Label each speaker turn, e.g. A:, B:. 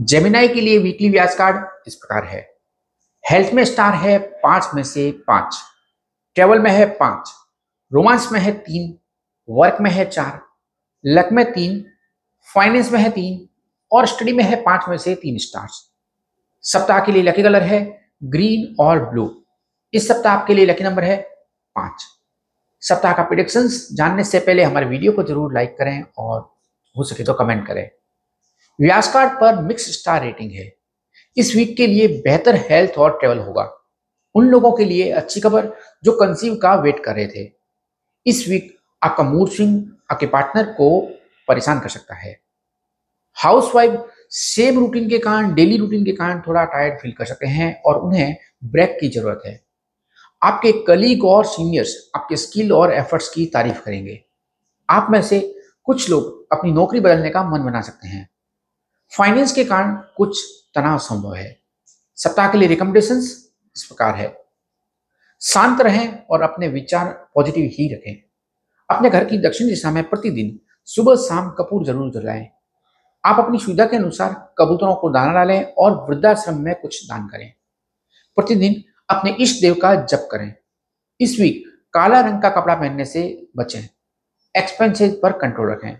A: Gemini के लिए weekly व्याज कार्ड इस प्रकार है। हेल्थ में स्टार है पाँच में से पाँच। ट्रेवल में है पाँच। रोमांस में है तीन। वर्क में है चार। लक में तीन। फाइनेंस में है तीन। और स्टडी में है पाँच में से तीन स्टार्स सप्ताह के लिए लकी कलर है ग्रीन और ब्लू इस सप्ताह आपके लिए लकी नंबर है पाँच। सप्ताह का प्रिडिक्शंस जानने से पहले हमारे वीडियो को ज़रूर लाइक करें और हो सके तो कमेंट करें। व्यास कार्ड पर मिक्स स्टार रेटिंग है। इस वीक के लिए बेहतर हेल्थ और ट्रेवल होगा। उन लोगों के लिए अच्छी खबर जो कंसीव का वेट कर रहे थे। इस वीक आपका मूड स्विंग आपके पार्टनर को परेशान कर सकता है। हाउस वाइफ सेम रूटीन के कारण डेली रूटीन के कारण थोड़ा टायर्ड फील कर सकते हैं और उन्हें ब्रेक की ज़रूरत है। आपके कलीग और सीनियर्स आपके स्किल और एफर्ट्स की तारीफ़ करेंगे। आप में से कुछ लोग अपनी नौकरी बदलने का मन बना सकते हैं। फाइनेंस के कारण कुछ तनाव संभव है। सप्ताह के लिए रिकमेंडेशन इस प्रकार है। शांत रहें और अपने विचार पॉजिटिव ही रखें। अपने घर की दक्षिण दिशा में प्रतिदिन सुबह शाम कपूर ज़रूर जलाएँ। आप अपनी सुविधा के अनुसार कबूतरों को दाना डालें और वृद्धाश्रम में कुछ दान करें। प्रतिदिन अपने इष्ट देव का जप करें। इस वीक काला रंग का कपड़ा पहनने से बचें। एक्सपेंसेस पर कंट्रोल रखें।